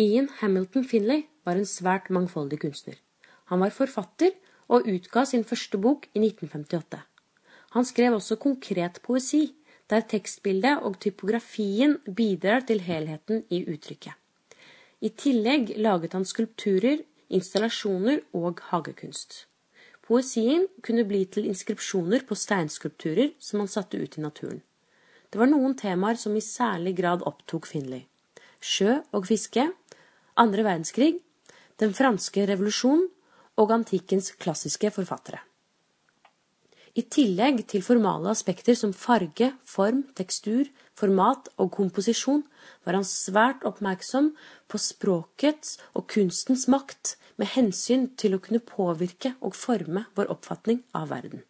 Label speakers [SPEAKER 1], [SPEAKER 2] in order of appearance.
[SPEAKER 1] Ian Hamilton Finlay var en svært mangfoldig kunstner. Han var forfatter og utga sin første bok i 1958. Han skrev også konkret poesi, der tekstbildet og typografien bidrar til helheten i uttrykket. I tillegg laget han skulpturer, installasjoner og hagekunst. Poesien kunne bli til inskripsjoner på steinskulpturer som han satte ut i naturen. Det var noen temaer som i særlig grad opptok Finlay. Sjø og fiske, andre verdenskrig, den franske revolusjon og antikkens klassiske forfattere. I tillegg til formale aspekter som farge, form, tekstur, format og komposisjon var han svært oppmerksom på språkets og kunstens makt med hensyn til å kunne påvirke og forme vår oppfatning av verden.